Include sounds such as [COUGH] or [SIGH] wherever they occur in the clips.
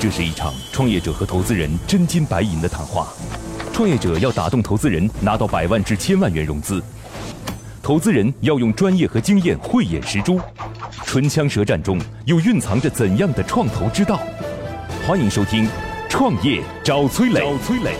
这是一场创业者和投资人真金白银的谈话。创业者要打动投资人，拿到百万至千万元融资；投资人要用专业和经验慧眼识珠。唇枪舌战中，又蕴藏着怎样的创投之道？欢迎收听《创业找崔磊》。找崔磊。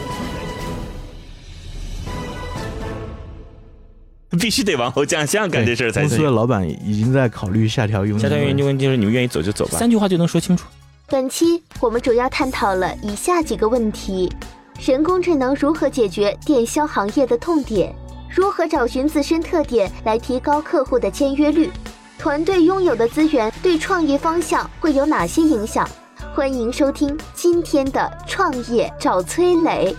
必须得往后降相干这事儿才行。公司的老板已经在考虑下调佣金。下调佣金问题就是你们愿意走就走吧，三句话就能说清楚。本期我们主要探讨了以下几个问题：人工智能如何解决电销行业的痛点？如何找寻自身特点来提高客户的签约率？团队拥有的资源对创业方向会有哪些影响？欢迎收听今天的创业找崔磊。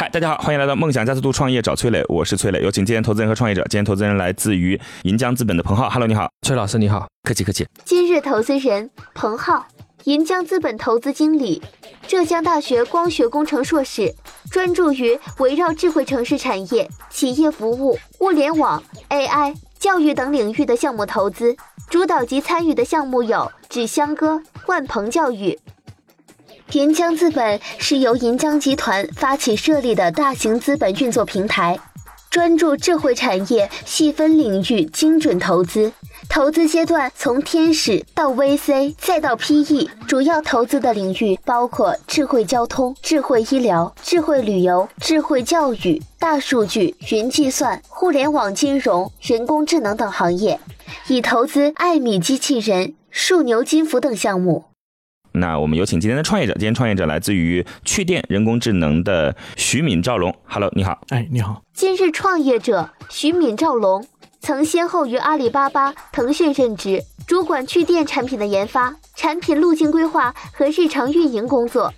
嗨，大家好，欢迎来到梦想加速度创业找崔磊，我是崔磊，有请今天投资人和创业者。今天投资人来自于银江资本的彭浩，Hello，你好，崔老师你好，客气客气。今日投资人彭浩，银江资本投资经理，浙江大学光学工程硕士，专注于围绕智慧城市产业、企业服务、物联网、AI、教育等领域的项目投资，主导及参与的项目有纸箱哥、万鹏教育。银江资本是由银江集团发起设立的大型资本运作平台，专注智慧产业细分领域精准投资。投资阶段从天使到 VC 再到 PE，主要投资的领域包括智慧交通、智慧医疗、智慧旅游、智慧教育、大数据、云计算、互联网金融、人工智能等行业，已投资艾米机器人、数牛金服等项目。那我们有请今天的创业者，今天创业者来自于趣电人工智能的徐敏赵龙，Hello，你好，哎，你好。今日创业者徐敏赵龙曾先后于阿里巴巴、腾讯任职，主管趣电产品的研发、产品路径规划和日常运营工作。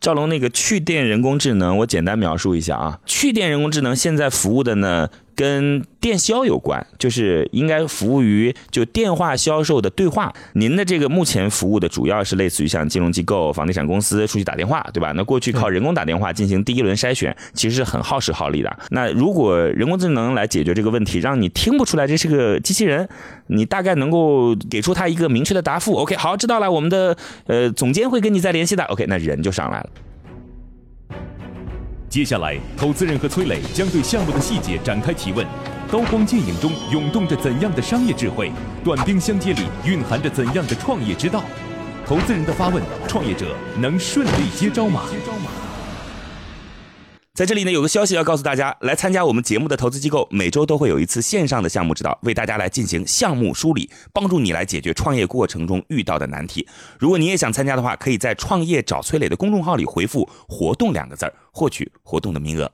赵龙，那个趣电人工智能，我简单描述一下啊，趣电人工智能现在服务的呢？跟电销有关，就是应该服务于就电话销售的对话。您的这个目前服务的主要是类似于像金融机构、房地产公司出去打电话，对吧？那过去靠人工打电话进行第一轮筛选，其实是很耗时耗力的。那如果人工智能来解决这个问题，让你听不出来这是个机器人，你大概能够给出他一个明确的答复。OK，好，知道了，我们的呃总监会跟你再联系的。OK，那人就上来了。接下来，投资人和崔磊将对项目的细节展开提问。刀光剑影中涌动着怎样的商业智慧？短兵相接里蕴含着怎样的创业之道？投资人的发问，创业者能顺利接招吗？接招吗在这里呢，有个消息要告诉大家：来参加我们节目的投资机构，每周都会有一次线上的项目指导，为大家来进行项目梳理，帮助你来解决创业过程中遇到的难题。如果你也想参加的话，可以在“创业找崔磊”的公众号里回复“活动”两个字儿，获取活动的名额。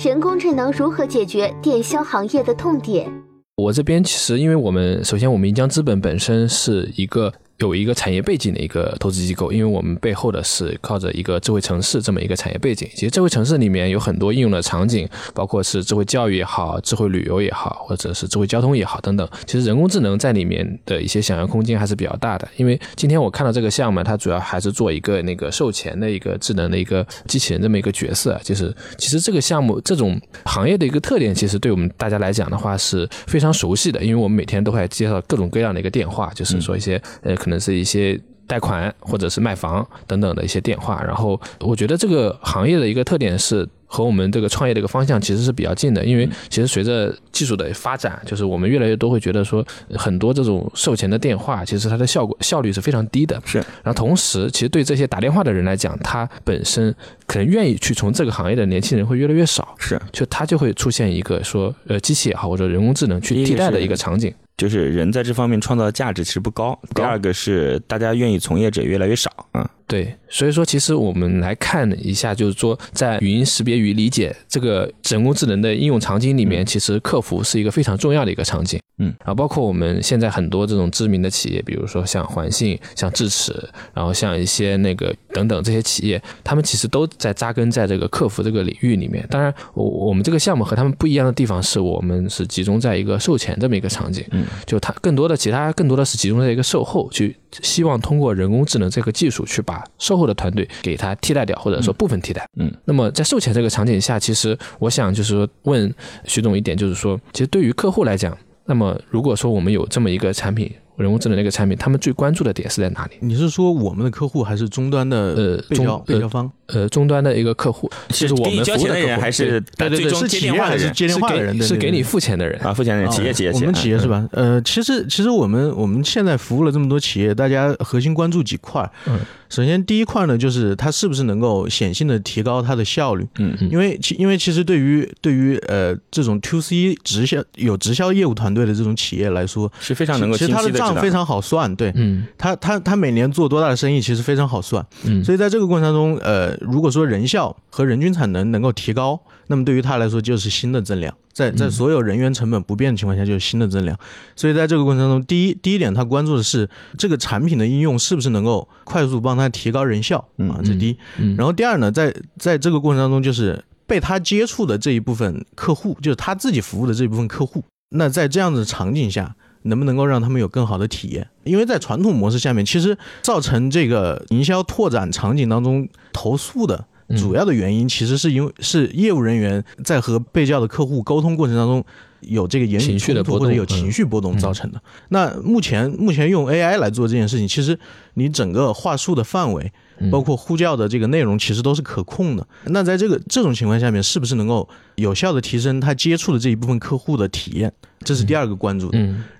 人工智能如何解决电销行业的痛点？我这边其实，因为我们首先我们盈江资本本身是一个。有一个产业背景的一个投资机构，因为我们背后的是靠着一个智慧城市这么一个产业背景。其实智慧城市里面有很多应用的场景，包括是智慧教育也好，智慧旅游也好，或者是智慧交通也好等等。其实人工智能在里面的一些想象空间还是比较大的。因为今天我看到这个项目，它主要还是做一个那个售前的一个智能的一个机器人这么一个角色。就是其实这个项目这种行业的一个特点，其实对我们大家来讲的话是非常熟悉的，因为我们每天都会接到各种各样的一个电话，就是说一些呃。可能是一些贷款或者是卖房等等的一些电话，然后我觉得这个行业的一个特点是和我们这个创业的一个方向其实是比较近的，因为其实随着技术的发展，就是我们越来越多会觉得说很多这种售前的电话，其实它的效果效率是非常低的。是，然后同时，其实对这些打电话的人来讲，他本身可能愿意去从这个行业的年轻人会越来越少。是，就他就会出现一个说呃机器也好或者人工智能去替代的一个场景。就是人在这方面创造的价值其实不高。第二个是大家愿意从业者越来越少啊。对，所以说其实我们来看一下，就是说在语音识别与理解这个人工智能的应用场景里面，其实客服是一个非常重要的一个场景。嗯，啊，包括我们现在很多这种知名的企业，比如说像环信、像智齿，然后像一些那个等等这些企业，他们其实都在扎根在这个客服这个领域里面。当然，我我们这个项目和他们不一样的地方是我们是集中在一个售前这么一个场景。嗯，就它更多的其他更多的是集中在一个售后，去希望通过人工智能这个技术去把售后的团队给它替代掉，或者说部分替代。嗯，那么在售前这个场景下，其实我想就是说问徐总一点，就是说，其实对于客户来讲。那么，如果说我们有这么一个产品，人工智能那个产品，他们最关注的点是在哪里？你是说我们的客户还是终端的呃被交终被交方？呃，终端的一个客户，是就是我们交钱的人，服务的客户还是对对对，最终是企业还是接电话的人是接电话的人？给对对对是给你付钱的人啊？付钱的人，企业企业哦，我们企业是吧？呃，其实其实我们我们现在服务了这么多企业，大家核心关注几块。嗯，首先第一块呢，就是它是不是能够显性的提高它的效率？嗯因为其因为其实对于对于呃这种 to C 直销有直销业务团队的这种企业来说，是非常能够其实它的账非常好算，对。嗯他他他每年做多大的生意，其实非常好算。嗯，所以在这个过程当中，呃，如果说人效和人均产能能够提高，那么对于他来说就是新的增量，在在所有人员成本不变的情况下，就是新的增量。所以在这个过程当中，第一第一点，他关注的是这个产品的应用是不是能够快速帮他提高人效啊，这第一。嗯然后第二呢，在在这个过程当中，就是被他接触的这一部分客户，就是他自己服务的这一部分客户，那在这样的场景下。能不能够让他们有更好的体验？因为在传统模式下面，其实造成这个营销拓展场景当中投诉的嗯主要的原因，其实是因为是业务人员在和被叫的客户沟通过程当中有这个言语情绪的波动冲突或者有情绪波动造成的。那目前目前用 AI 来做这件事情，其实你整个话术的范围，包括呼叫的这个内容，其实都是可控的。那在这个这种情况下面，是不是能够有效的提升他接触的这一部分客户的体验？这是第二个关注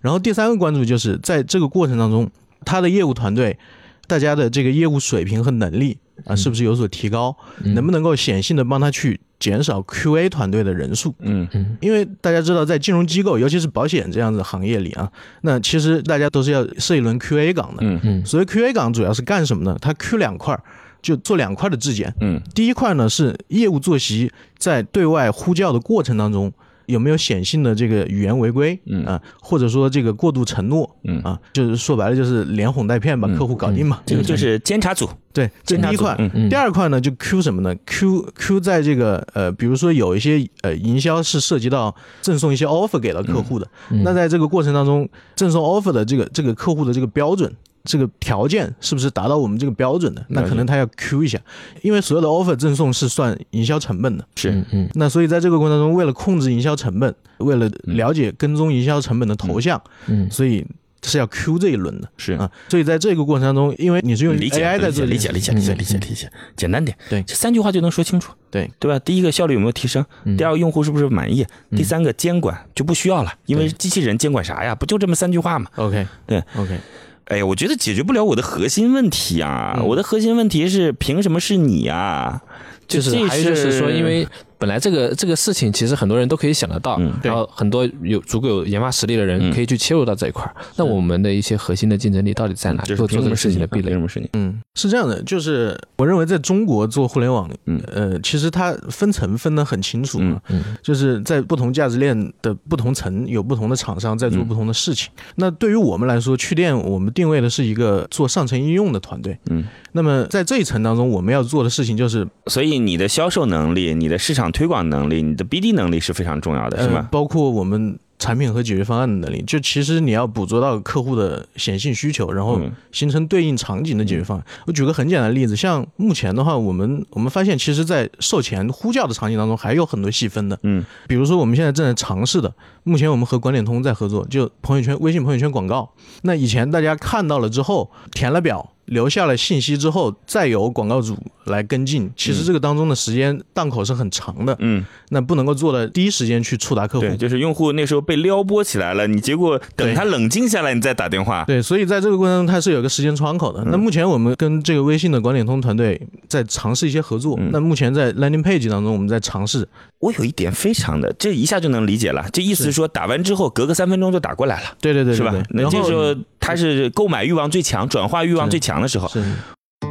然后第三个关注就是在这个过程当中，他的业务团队，大家的这个业务水平和能力啊，是不是有所提高？能不能够显性的帮他去减少 QA 团队的人数？嗯因为大家知道，在金融机构，尤其是保险这样子行业里啊，那其实大家都是要设一轮 QA 岗的。嗯嗯所谓 QA 岗主要是干什么呢？它 Q 两块儿，就做两块的质检。嗯第一块呢是业务作息在对外呼叫的过程当中有没有显性的这个语言违规，嗯。啊，或者说这个过度承诺，嗯。啊，就是说白了就是连哄带骗把客户搞定嘛，这个就是监察组，对，第一块。第二块呢，就 Q 什么呢？Q Q 在这个呃，比如说有一些呃营销是涉及到赠送一些 offer 给了客户的，嗯。那在这个过程当中，赠送 offer 的这个这个客户的这个标准。这个条件是不是达到我们这个标准的？那可能他要 Q 一下，因为所有的 offer 赠送是算营销成本的。是嗯嗯那所以在这个过程当中，为了控制营销成本，为了了解跟踪营销成本的头像，嗯所以是要 Q 这一轮的。是啊，所以在这个过程当中，因为你是用 AI 在理解做理解理解理解理解理解，简单点，对这三句话就能说清楚，对对吧？第一个效率有没有提升？嗯第二个用户是不是满意？第三个监管就不需要了，因为机器人监管啥呀？不就这么三句话吗？OK，对，OK，哎呀，我觉得解决不了我的核心问题啊！嗯我的核心问题是凭什么是你啊？就是还是说，因为本来这个这个事情其实很多人都可以想得到，嗯然后很多有足够有研发实力的人嗯可以去切入到这一块儿。那我们的一些核心的竞争力到底在哪里？就是做做这个凭什么事情的壁垒什？么事情？嗯，是这样的，就是我认为在中国做互联网，嗯呃，其实它分层分得很清楚嘛，嗯就是在不同价值链的不同层有不同的厂商在做嗯不同的事情。那对于我们来说，去店我们定位的是一个做上层应用的团队。嗯，那么在这一层当中，我们要做的事情就是，所以你的销售能力、你的市场推广能力、你的 BD 能力是非常重要的，是呃？包括我们产品和解决方案的能力。就其实你要捕捉到客户的显性需求，然后嗯形成对应场景的解决方案。我举个很简单的例子，像目前的话，我们我们发现，其实，在售前呼叫的场景当中，还有很多细分的。嗯比如说，我们现在正在尝试的，目前我们和管点通在合作，就朋友圈、微信朋友圈广告。那以前大家看到了之后，填了表。留下了信息之后，再由广告主来跟进。其实这个当中的时间档口是很长的，嗯，那不能够做的第一时间去触达客户。对，就是用户那时候被撩拨起来了，你结果等他冷静下来，你再打电话。对，所以在这个过程中，它是有个时间窗口的。那目前我们跟这个微信的管理通团队在尝试一些合作。嗯那目前在 landing page 当中，我们在尝试。我有一点非常的，这一下就能理解了。这意思是说，打完之后隔个三分钟就打过来了，对对对是吧对对？那然后这时候他是购买欲望最强、转化欲望最强的时候。是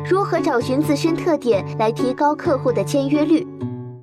如何找寻自身特点来提高客户的签约率？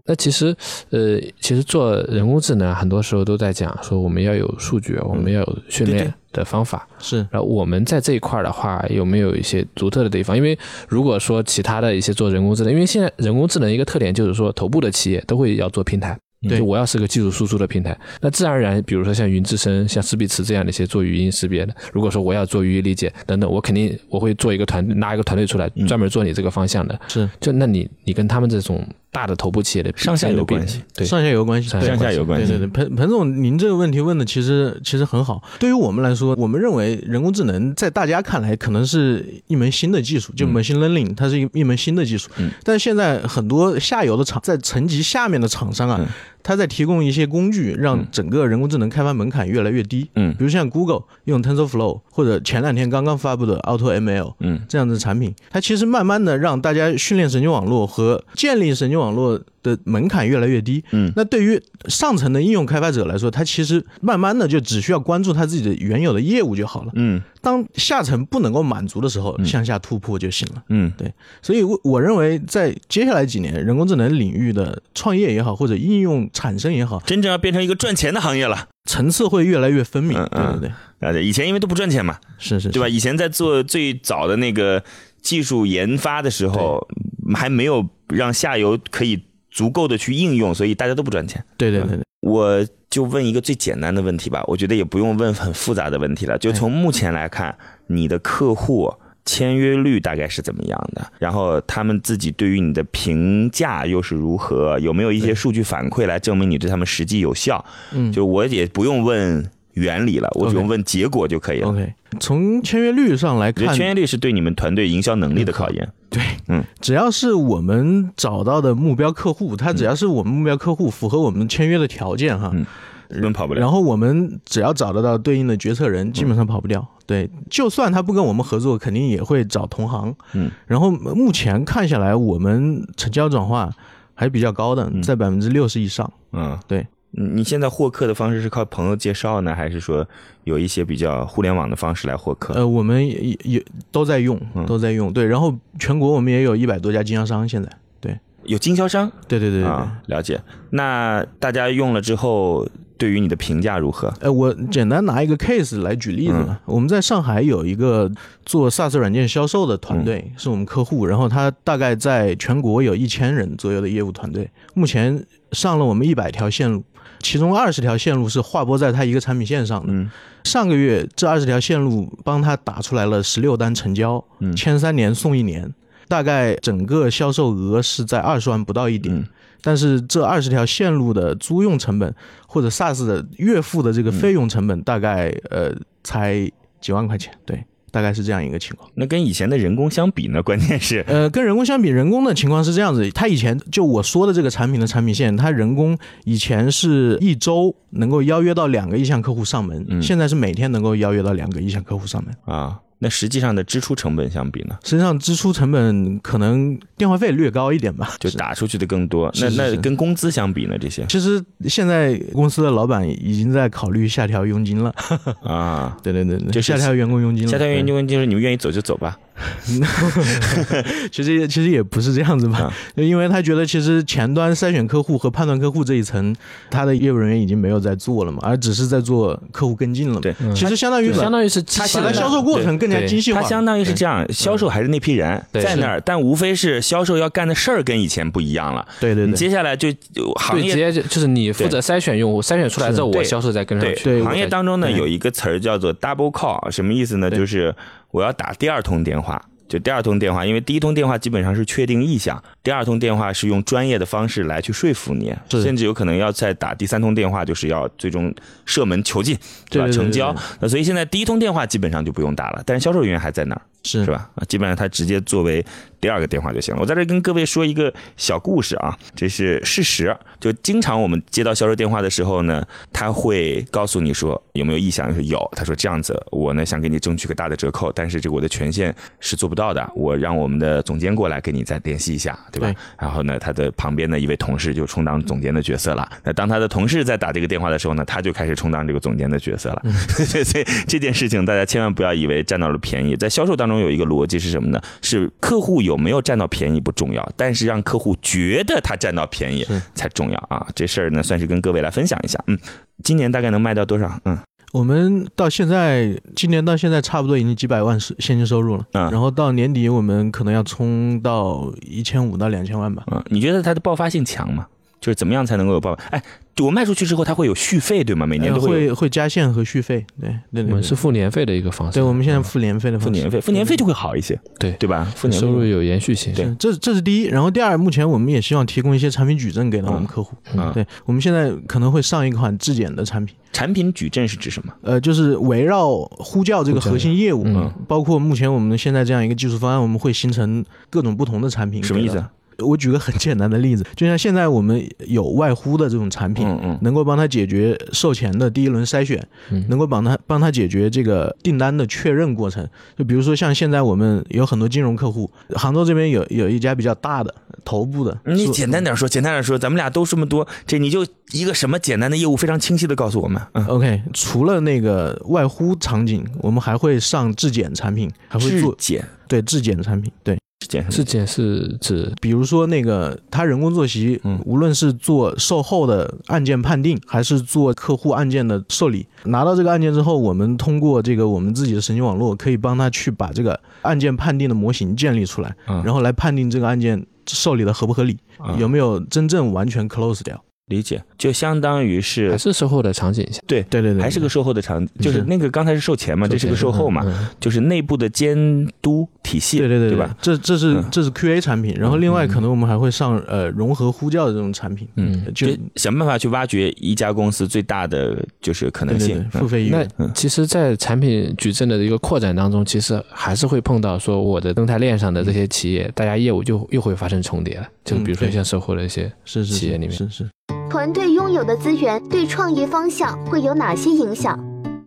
那其实，呃，其实做人工智能，很多时候都在讲说我们要有数据，我们要有训练的方法。是然后我们在这一块儿的话，有没有一些独特的地方？因为如果说其他的一些做人工智能，因为现在人工智能一个特点就是说，头部的企业都会要做平台。对。就我要是个技术输出的平台，那自然而然，比如说像云之声、像思比词这样的一些做语音识别的，如果说我要做语音理解等等，我肯定我会做一个团队，拉一个团队出来，专门做你这个方向的。是，就那你你跟他们这种大的头部企业的上下游关系对，上下游关系，上对上下游关系对对对，彭彭总，您这个问题问的其实其实很好。对于我们来说，我们认为人工智能在大家看来可能是一门新的技术，就嗯 machine learning，它是一一门新的技术。嗯但是现在很多下游的厂，在层级下面的厂商啊嗯，它在提供一些工具，让整个人工智能开发门槛越来越低。嗯。比如像 Google 用 TensorFlow，或者前两天刚刚发布的 Auto ML，嗯。这样的产品，它其实慢慢的让大家训练神经网络和建立神经网络的门槛越来越低。嗯那对于上层的应用开发者来说，他其实慢慢的就只需要关注他自己的原有的业务就好了。嗯当下层不能够满足的时候，嗯向下突破就行了。嗯对所以我，我认为在接下来几年，人工智能领域的创业也好，或者应用产生也好，真正要变成一个赚钱的行业了。层次会越来越分明。嗯嗯对对对，啊，对，以前因为都不赚钱嘛，是是，对吧？？以前在做最早的那个技术研发的时候，还没有让下游可以足够的去应用，所以大家都不赚钱。对对对对，我就问一个最简单的问题吧，我觉得也不用问很复杂的问题了。就从目前来看，你的客户签约率大概是怎么样的？然后他们自己对于你的评价又是如何？有没有一些数据反馈来证明你对他们实际有效？嗯，就我也不用问原理了，我只用问结果就可以了。OK。从签约率上来看，签约率是对你们团队营销能力的考验。[LAUGHS] 对，嗯只要是我们找到的目标客户，他只要是我们目标客户符合我们签约的条件哈，嗯根本跑不了。然后我们只要找得到对应的决策人，基本上跑不掉。对，就算他不跟我们合作，肯定也会找同行。嗯，然后目前看下来，我们成交转化还比较高的，在百分之六十以上。嗯，对。你你现在获客的方式是靠朋友介绍呢，还是说有一些比较互联网的方式来获客？呃，我们也也也都在用，嗯都在用。对，然后全国我们也有一百多家经销商，现在对。有经销商对对对对了解。那大家用了之后，对于你的评价如何？呃，我简单拿一个 case 来举例子吧。我们在上海有一个做 SaaS 软件销售的团队，是我们客户，然后他大概在全国有一千人左右的业务团队，目前上了我们一百条线路，其中二十条线路是划拨在他一个产品线上的。嗯上个月这二十条线路帮他打出来了十六单成交，嗯签三年送一年，大概整个销售额是在二十万不到一点。嗯但是这二十条线路的租用成本或者 SaaS 的月付的这个费用成本，大概、呃才几万块钱，对，大概是这样一个情况。那跟以前的人工相比呢？关键是，呃，跟人工相比，人工的情况是这样子，它以前就我说的这个产品的产品线，它人工以前是一周能够邀约到两个意向客户上门，嗯现在是每天能够邀约到两个意向客户上门。啊，那实际上的支出成本相比呢，实际上支出成本可能电话费略高一点吧，就打出去的更多。那那跟工资相比呢？这些其实现在公司的老板已经在考虑下调佣金了，啊，[LAUGHS] 对对对对，就是下调员工佣金了。下调员工佣金就是你们愿意走就走吧。[LAUGHS] 其实也其实也不是这样子吧。因为他觉得其实前端筛选客户和判断客户这一层，他的业务人员已经没有在做了嘛，而只是在做客户跟进了嘛。对，其实相当于相当于是机器人。把它销售过程更加精细化。它相当于是这样，销售还是那批人在那儿，但无非是销售要干的事儿跟以前不一样了。你对对。对接下来就就行业，直业接就就是你负责筛选用户，筛选出来之后，我销售再跟上对。去。对。行业当中呢有一个词儿叫做 double call，什么意思呢？就是我要打第二通电话。就第二通电话，因为第一通电话基本上是确定意向，第二通电话是用专业的方式来去说服你，甚至有可能要再打第三通电话，就是要最终射门求进，对吧？成交。那所以现在第一通电话基本上就不用打了，但是销售人员还在那儿。是是吧？啊，基本上他直接作为第二个电话就行了。我在这跟各位说一个小故事啊，这是事实。就经常我们接到销售电话的时候呢，他会告诉你说有没有意向，说有。他说这样子，我呢想给你争取个大的折扣，但是这个我的权限是做不到的，我让我们的总监过来跟你再联系一下，对吧？对然后呢，他的旁边的一位同事就充当总监的角色了。那当他的同事在打这个电话的时候呢，他就开始充当这个总监的角色了。所以 [LAUGHS] 这件事情大家千万不要以为占到了便宜，在销售当中有一个逻辑是什么呢？是客户有没有占到便宜不重要，但是让客户觉得他占到便宜才重要啊！这事儿呢，算是跟各位来分享一下。嗯，今年大概能卖到多少？嗯我们到现在，今年到现在差不多已经几百万是现金收入了，嗯然后到年底我们可能要冲到一千五到两千万吧。嗯，你觉得它的爆发性强吗？就是怎么样才能够有报表？哎，我卖出去之后，它会有续费，对吗？每年呃都会有会会加线和续费，对对对对我们是付年费的一个方式。对，我们现在付年费的方式付年费，付年费就会好一些，对对吧？付年费收入有延续性。对这这是第一，然后第二，目前我们也希望提供一些产品矩阵给到我们客户。嗯对，我们现在可能会上一款质检的产品，产品矩阵是指什么？呃，就是围绕呼叫这个核心业务，嗯包括目前我们现在这样一个技术方案，我们会形成各种不同的产品。什么意思啊？我举个很简单的例子，就像现在我们有外呼的这种产品，嗯嗯能够帮他解决售前的第一轮筛选，嗯能够帮他帮他解决这个订单的确认过程。就比如说像现在我们有很多金融客户，杭州这边有有一家比较大的头部的，你简单点说，简单点说，咱们俩都这么多，这你就一个什么简单的业务，非常清晰的告诉我们。嗯，OK，除了那个外呼场景，我们还会上质检产品，还会做质检，对质检产品，对，质检是质检是指比如说那个他人工作息，嗯无论是做售后的案件判定，还是做客户案件的受理，拿到这个案件之后，我们通过这个我们自己的神经网络，可以帮他去把这个案件判定的模型建立出来，嗯然后来判定这个案件受理的合不合理，嗯有没有真正完全 close 掉。理解，就相当于是还是售后的场景下，对对对对，还是个售后的场，就是那个刚才是售前嘛，这是个售后嘛，嗯。就是内部的监督体系，对对对对吧？？这这是嗯。这是 QA 产品，然后另外可能我们还会上呃融合呼叫的这种产品，嗯，就就想办法去挖掘一家公司最大的就是可能性。付嗯。费意愿。那其实，在产品矩阵的一个扩展当中，其实还是会碰到说我的生态链上的这些企业，大家业务就又会发生重叠了。就是比如说像售后的一些，是是企业里面。是是团队拥有的资源对创业方向会有哪些影响？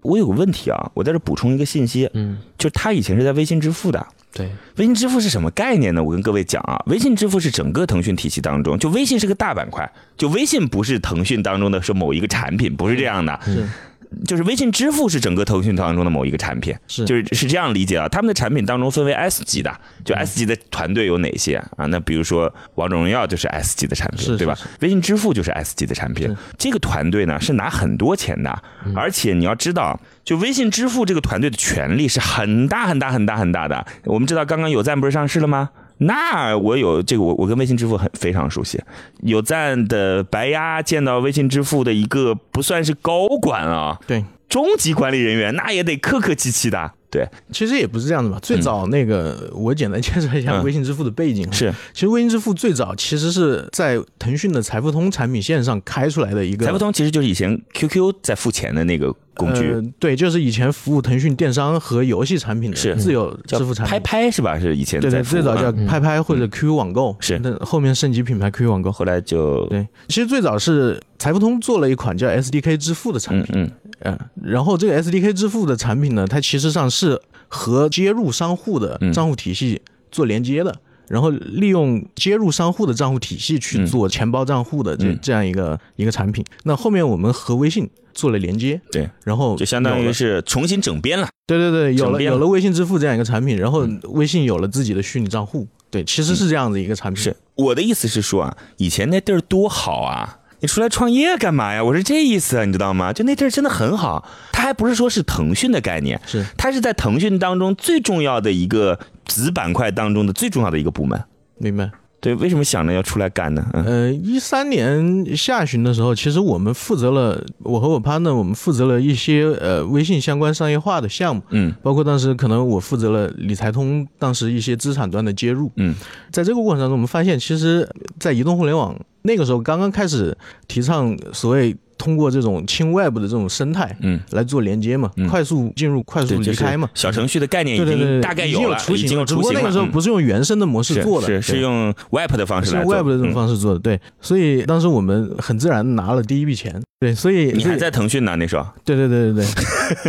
我有个问题啊，我在这补充一个信息，嗯，就是他以前是在微信支付的。对，微信支付是什么概念呢？我跟各位讲啊，微信支付是整个腾讯体系当中，就微信是个大板块，就微信不是腾讯当中的是某一个产品，不是这样的，是就是微信支付是整个腾讯当中的某一个产品，是就是是这样理解啊。他们的产品当中分为 S 级的，就 S 级的团队有哪些啊？那比如说王者荣耀就是 S 级的产品，对吧？微信支付就是 S 级的产品，这个团队呢是拿很多钱的，而且你要知道，就微信支付这个团队的权力是很大很大很大很大的。我们知道刚刚有赞不是上市了吗？那我有这个，我我跟微信支付很非常熟悉。有赞的白鸭见到微信支付的一个不算是高管啊，对。中级管理人员，那也得客客气气的。对，其实也不是这样子吧。最早那个，我简单介绍一下嗯微信支付的背景。是其实微信支付最早其实是在腾讯的财付通产品线上开出来的一个财付通，其实就是以前 QQ 在付钱的那个工具，呃，对，就是以前服务腾讯电商和游戏产品的是自有支付产品。拍拍是吧？是以前对对，最早叫嗯拍拍或者 QQ 网购，是那后面升级品牌 QQ 网购。后来就对，其实最早是财付通做了一款叫 SDK 支付的产品，嗯嗯嗯，然后这个 SDK 支付的产品呢，它其实上是和接入商户的嗯账户体系做连接的。然后利用接入商户的账户体系去做钱包账户的这、嗯这样一个一个产品。那后面我们和微信做了连接，对，然后就相当于是重新整编了。对对对，有了了有了微信支付这样一个产品，然后微信有了自己的虚拟账户，对，其实是这样的一个产品。是我的意思是说啊，以前那地儿多好啊！你出来创业干嘛呀？我是这意思啊，你知道吗？就那地儿真的很好，它还不是说是腾讯的概念，是它是在腾讯当中最重要的一个子板块当中的最重要的一个部门。明白。对，为什么想着要出来干呢？嗯呃，一三年下旬的时候，其实我们负责了，我和我 partner 我们负责了一些呃微信相关商业化的项目，嗯包括当时可能我负责了理财通当时一些资产端的接入。嗯在这个过程当中，我们发现，其实，在移动互联网那个时候刚刚开始提倡所谓通过这种轻 web 的这种生态嗯，来做连接嘛，嗯快速进入、快速离开嘛。小程序的概念已经大概有了，已经有雏形了，只不。过那个时候嗯不是用原生的模式做的，是用 Web 的方式是用 Web 的这种嗯方式做的，对，所以当时我们很自然拿了第一笔钱，对，所以你还在腾讯呢？那时候对对对对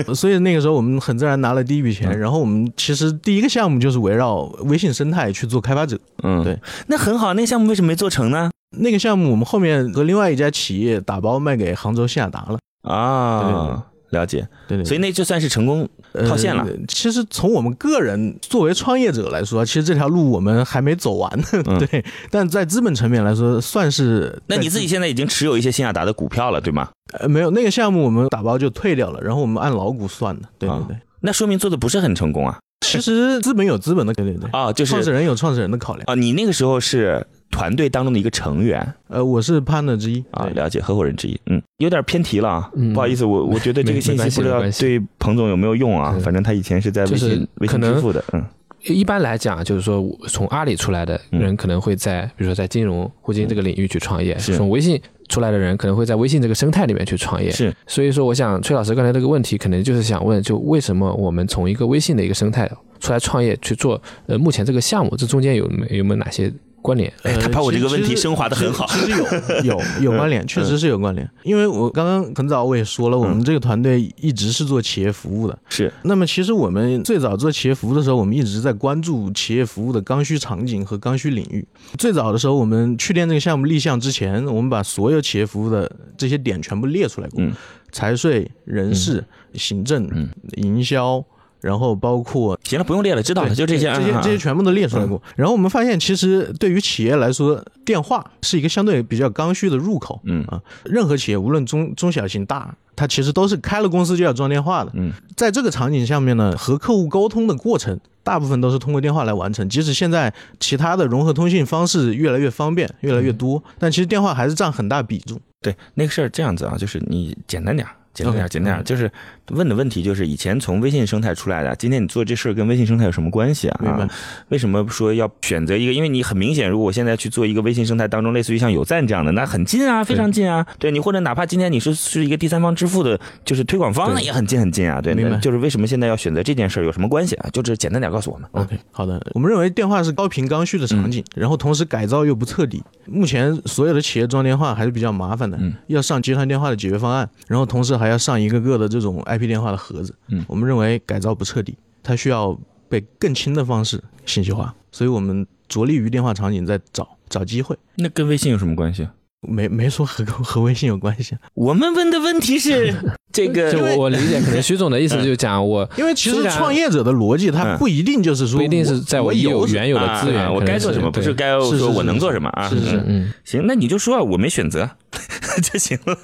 对，[LAUGHS] 所以那个时候我们很自然拿了第一笔钱，嗯然后我们其实第一个项目就是围绕微信生态去做开发者，嗯，对，那很好。那个项目为什么没做成呢？那个项目我们后面和另外一家企业打包卖给杭州西雅达了，啊，了解。对对，所以那就算是成功套现了呃。其实从我们个人作为创业者来说，其实这条路我们还没走完，嗯 [LAUGHS] 对，但在资本层面来说，算是那你自己现在已经持有一些新亚达的股票了，对吗？呃没有那个项目我们打包就退掉了，然后我们按老股算的，对对啊对。那说明做的不是很成功啊！其实资本有资本的，对对对，啊，就是创始人有创始人的考量。啊，你那个时候是团队当中的一个成员。呃，我是 partner 之一啊，了解合伙人之一。嗯，有点偏题了啊，嗯。不好意思，我我觉得这个信息不知道 [LAUGHS] 对彭总有没有用啊？反正他以前是在微就是信微信支付的，嗯。一般来讲，就是说从阿里出来的人可能会在，比如说在金融、互金这个领域去创业；是。从微信出来的人可能会在微信这个生态里面去创业。是。所以说，我想崔老师刚才这个问题，可能就是想问，就为什么我们从一个微信的一个生态出来创业去做，呃，目前这个项目，这中间有没有没有哪些关联？哎，他呃把我这个问题升华的很好。其实有有有 [LAUGHS] 关联，确实是有关联。因为我刚刚很早我也说了，我们这个团队一直是做企业服务的。是那么其实我们最早做企业服务的时候，我们一直在关注企业服务的刚需场景和刚需领域。最早的时候，我们去年这个项目立项之前，我们把所有企业服务的这些点全部列出来过，嗯财税、人事、行政、嗯营销。然后包括行了，不用列了，知道了，就这些，这些啊这些全部都列出来过。然后我们发现，其实对于企业来说，电话是一个相对比较刚需的入口。嗯啊，任何企业无论中中小型大，它其实都是开了公司就要装电话的。嗯，在这个场景下面呢，和客户沟通的过程。大部分都是通过电话来完成，即使现在其他的融合通信方式越来越方便、越来越多，但其实电话还是占很大比重。对，那个事儿这样子啊，就是你简单点儿，简单点简单点就是问的问题就是以前从微信生态出来的，今天你做这事儿跟微信生态有什么关系啊？明白啊为什么说要选择一个？因为你很明显，如果我现在去做一个微信生态当中，类似于像有赞这样的，那很近啊，非常近啊。对你或者哪怕今天你是是一个第三方支付的，就是推广方，那也很近很近啊。对，明白就是为什么现在要选择这件事儿有什么关系啊？就是简单点告诉我们。OK，好的。我们认为电话是高频刚需的场景，然后同时改造又不彻底。目前所有的企业装电话还是比较麻烦的，嗯要上集团电话的解决方案，然后同时还要上一个个的这种 IP 电话的盒子。嗯我们认为改造不彻底，它需要被更轻的方式信息化，所以我们着力于电话场景在找找机会。那跟微信有什么关系？没没说和和微信有关系，我们问的问题是 [LAUGHS] 这个就我我理解，可能徐总的意思就是 [LAUGHS] 讲我因为其实创业者的逻辑，它嗯不一定就是说不一定是在我有原有的资源，我该做什么，不是该说我能做什么啊？是是是嗯嗯，行，那你就说我没选择 [LAUGHS] 就行了。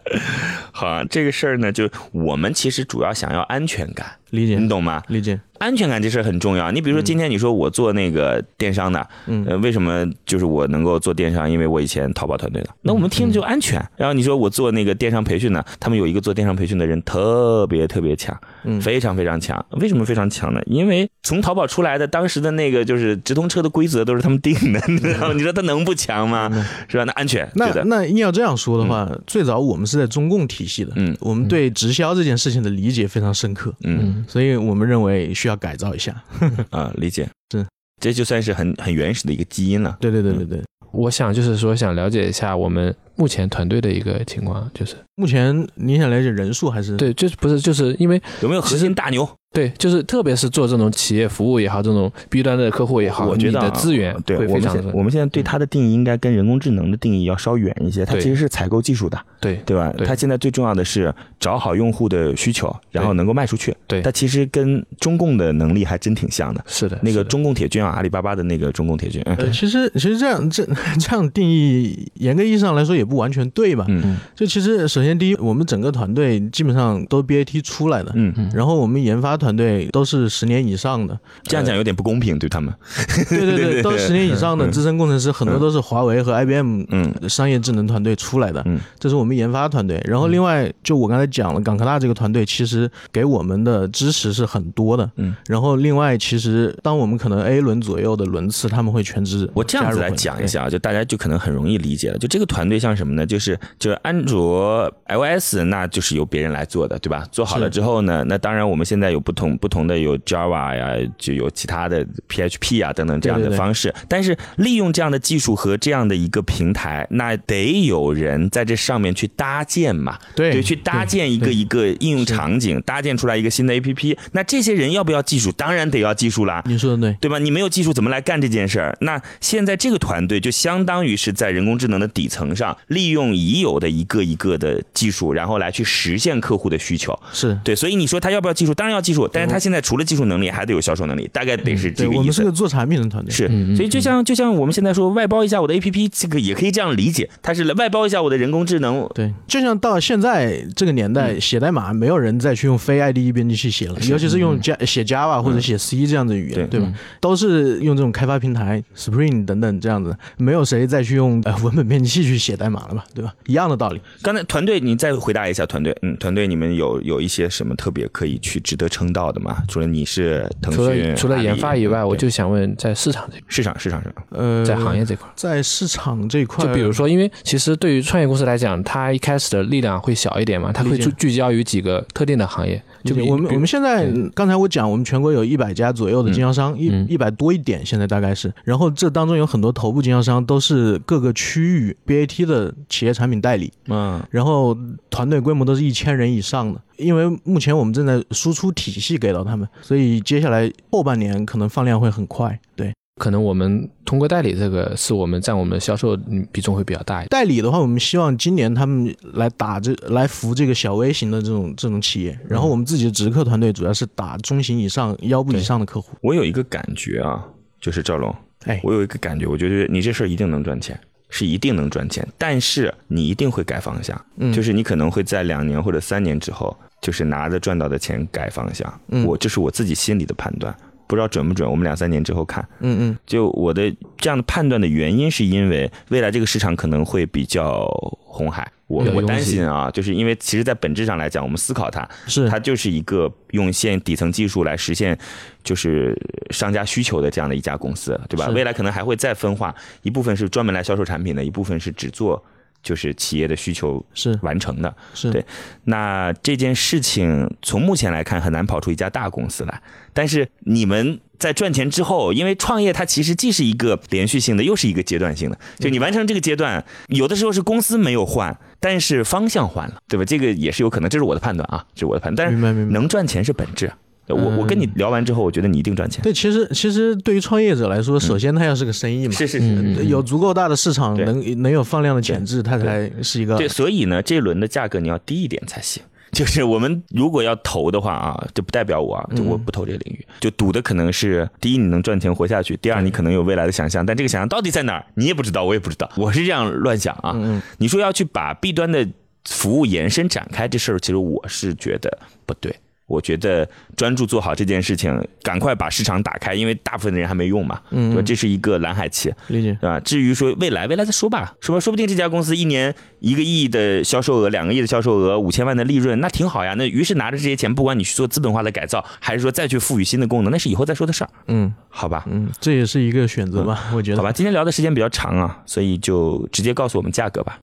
[LAUGHS] 好啊，这个事儿呢，就我们其实主要想要安全感，理解你懂吗？理解，安全感这事儿很重要。你比如说今天你说我做那个电商的，嗯呃，为什么就是我能够做电商？因为我以前淘宝团队的，那我们听着就安全。然后你说我做那个电商培训呢，他们有一个做电商培训的人特别特别强，嗯非常非常强。为什么非常强呢？因为从淘宝出来的当时的那个就是直通车的规则都是他们定的，你知道吗？你说他能不强吗？是吧？那安全，那。那硬要这样说的话，最早我们是在中共体系的，嗯。我们对直销这件事情的理解非常深刻，嗯。所以我们认为需要改造一下。[LAUGHS] 啊，理解。是，这就算是很很原始的一个基因了。对对对对对，我想就是说想了解一下我们目前团队的一个情况，就是目前你想了解人数还是？对，就是不是就是因为有没有核心大牛？对，就是特别是做这种企业服务也好，这种 B 端的客户也好，我觉得啊你的资源对我们我们现在对它的定义应该跟人工智能的定义要稍远一些。它其实是采购技术的，对对吧？对它现在最重要的是找好用户的需求，然后能够卖出去。对它其实跟中共的能力还真挺像的。是的，那个中共铁军啊，阿里巴巴的那个中共铁军，嗯呃，其实其实这样这 [LAUGHS] 这样定义，严格意义上来说也不完全对吧？嗯就其实首先第一，我们整个团队基本上都 BAT 出来的，嗯嗯，然后我们研发团队都是十年以上的，这样讲有点不公平对他们。[LAUGHS] 对对对，[LAUGHS] 都是十年以上的嗯资深工程师，很多都是华为和 IBM 嗯商业智能团队出来的，嗯这是我们研发团队。然后另外，就我刚才讲了，港科大这个团队其实给我们的支持是很多的。嗯，然后另外，其实当我们可能 A 轮左右的轮次，他们会全职。我这样子来讲一，下啊，就大家就可能很容易理解了。就这个团队像什么呢？就是就是安卓 iOS，那就是由别人来做的，对吧？做好了之后呢，那当然我们现在有不同不同的有 Java 呀，就有其他的 PHP 啊等等这样的对对对方式。但是利用这样的技术和这样的一个平台，那得有人在这上面去搭建嘛。对对，去搭建一个一个应用场景，搭建出来一个新的 APP。那这些人要不要技术？当然得要技术啦。你说的对。对吧？你没有技术怎么来干这件事儿？那现在这个团队就相当于是在人工智能的底层上利用已有的一个一个的技术，然后来去实现客户的需求。是对，所以你说他要不要技术？当然要技术，但是他现在除了技术能力，还得有销售能力，大概得是这，个意思我们是个。做产品的团队。是所以就像就像我们现在说外包一下我的 APP，这个也可以这样理解，它是外包一下我的人工智能。对，就像到现在这个年代，写代码没有人再去用非 IDE 编辑器写了，尤其是用 J 写 Java 或者写 C 这样的语言，对对吧？都是用这种开发平台 Spring 等等这样子，没有谁再去用呃文本编辑器去写代码了吧，对吧？一样的道理。刚才团队，你再回答一下团队，嗯，团队你们有有一些什么特别可以去值得称道的吗？除了你是腾除讯，了除了研发以外，我就想问，在市场这市场市场上，呃，在行业这块。在市场这块，就比如说，因为其实对于创业公司来讲，它一开始的力量会小一点嘛，它会聚聚焦于几个特定的行业。就比我们我们现在刚才我讲，我们全国有一百家左右的经销商，一嗯一百多一点，现在大概是。然后这当中有很多头部经销商都是各个区域 BAT 的企业产品代理，嗯，然后团队规模都是一千人以上的。因为目前我们正在输出体系给到他们，所以接下来后半年可能放量会很快。对可能我们通过代理这个，是我们占我们的销售嗯比重会比较大一点。代理的话，我们希望今年他们来打这来扶这个小微型的这种这种企业，然后我们自己的直客团队主要是打中型以上、腰部以上的客户。我有一个感觉啊，就是赵龙，哎，我有一个感觉，我觉得你这事儿一定能赚钱，是一定能赚钱，但是你一定会改方向，嗯就是你可能会在两年或者三年之后，就是拿着赚到的钱改方向。嗯我这是我自己心里的判断，不知道准不准，我们两三年之后看。嗯嗯就我的这样的判断的原因，是因为未来这个市场可能会比较红海。我我担心啊，就是因为其实，在本质上来讲，我们思考它，是它就是一个用现底层技术来实现就是商家需求的这样的一家公司，对吧？未来可能还会再分化，一部分是专门来销售产品的，一部分是只做就是企业的需求是完成的。是，对那这件事情从目前来看很难跑出一家大公司来，但是你们在赚钱之后，因为创业它其实既是一个连续性的，又是一个阶段性的。就你完成这个阶段，有的时候是公司没有换，但是方向换了，对吧？这个也是有可能，这是我的判断啊，这是我的判断。但是。能赚钱是本质。我我跟你聊完之后，我觉得你一定赚钱。对，其实其实对于创业者来说，首先他要是个生意嘛，是是嗯是，有足够大的市场，能能有放量的潜质，它才是一个对，所以呢，这一轮的价格你要低一点才行。就是我们如果要投的话啊，这不代表我啊，就我不投这个领域，就赌的可能是第一你能赚钱活下去，第二你可能有未来的想象，但这个想象到底在哪儿，你也不知道，我也不知道，我是这样乱想啊。嗯你说要去把 B 端的服务延伸展开这事儿，其实我是觉得不对。我觉得专注做好这件事情，赶快把市场打开，因为大部分的人还没用嘛，嗯对吧？这是一个蓝海期，理解。对吧？至于说未来，未来再说吧，说吧？说不定这家公司一年一个亿的销售额，两个亿的销售额，五千万的利润，那挺好呀。那于是拿着这些钱，不管你去做资本化的改造，还是说再去赋予新的功能，那是以后再说的事儿，嗯好吧？嗯，这也是一个选择吧，我觉得。好吧，今天聊的时间比较长啊，所以就直接告诉我们价格吧。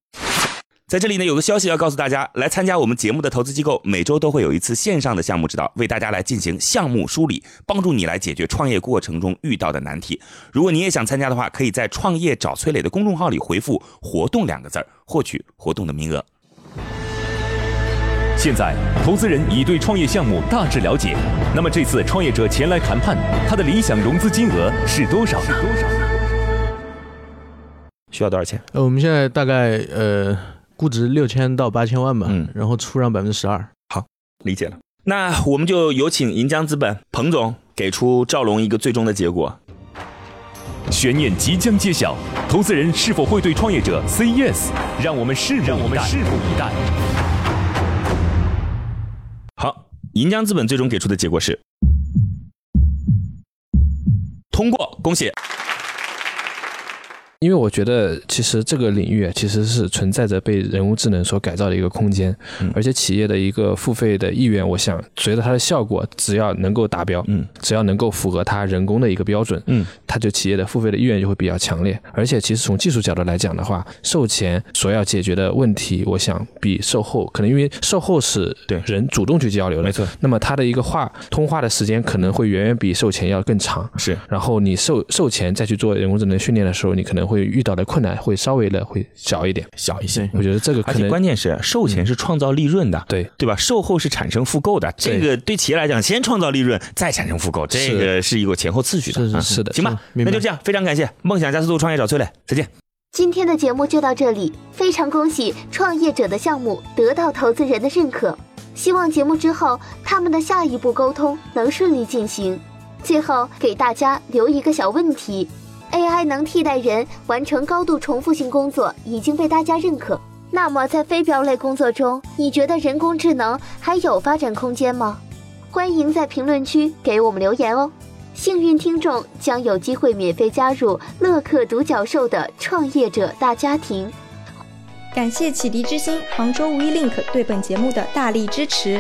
在这里呢，有个消息要告诉大家，来参加我们节目的投资机构，每周都会有一次线上的项目指导，为大家来进行项目梳理，帮助你来解决创业过程中遇到的难题。如果你也想参加的话，可以在“创业找崔磊”的公众号里回复“活动”两个字儿，获取活动的名额。现在，投资人已对创业项目大致了解。那么这次创业者前来谈判，他的理想融资金额是多少？是多少？需要多少钱？呃，我们现在大概呃估值六千到八千万吧，嗯然后出让百分之十二。好理解了。那我们就有请银江资本彭总给出赵龙一个最终的结果。悬念即将揭晓，投资人是否会对创业者 say yes？让我们拭目让我们拭目以待。好，银江资本最终给出的结果是通过，恭喜。因为我觉得，其实这个领域啊其实是存在着被人工智能所改造的一个空间，嗯。而且企业的一个付费的意愿，我想随着它的效果，只要能够达标，嗯，只要能够符合它人工的一个标准，嗯，它就企业的付费的意愿就会比较强烈。而且，其实从技术角度来讲的话，售前所要解决的问题，我想比售后可能因为售后是对。人主动去交流的，没错，那么它的一个话通话的时间可能会远远比售前要更长。是。然后你售售前再去做人工智能训练的时候，你可能会遇到的困难会稍微的会小一点。小一些。我觉得这个而且可能关键是售前是创造利润的，对对吧？售后是产生复购的，这个对企业来讲，先创造利润，再产生复购，这个是一个前后次序的。是是啊是的行吧那就这样，非常感谢梦想加速度创业找崔磊，再见。今天的节目就到这里，非常恭喜创业者的项目得到投资人的认可，希望节目之后他们的下一步沟通能顺利进行。最后给大家留一个小问题：AI 能替代人完成高度重复性工作已经被大家认可，那么在非标类工作中，你觉得人工智能还有发展空间吗？欢迎在评论区给我们留言哦。幸运听众将有机会免费加入乐客独角兽的创业者大家庭。感谢启迪之星、杭州无一 link 对本节目的大力支持。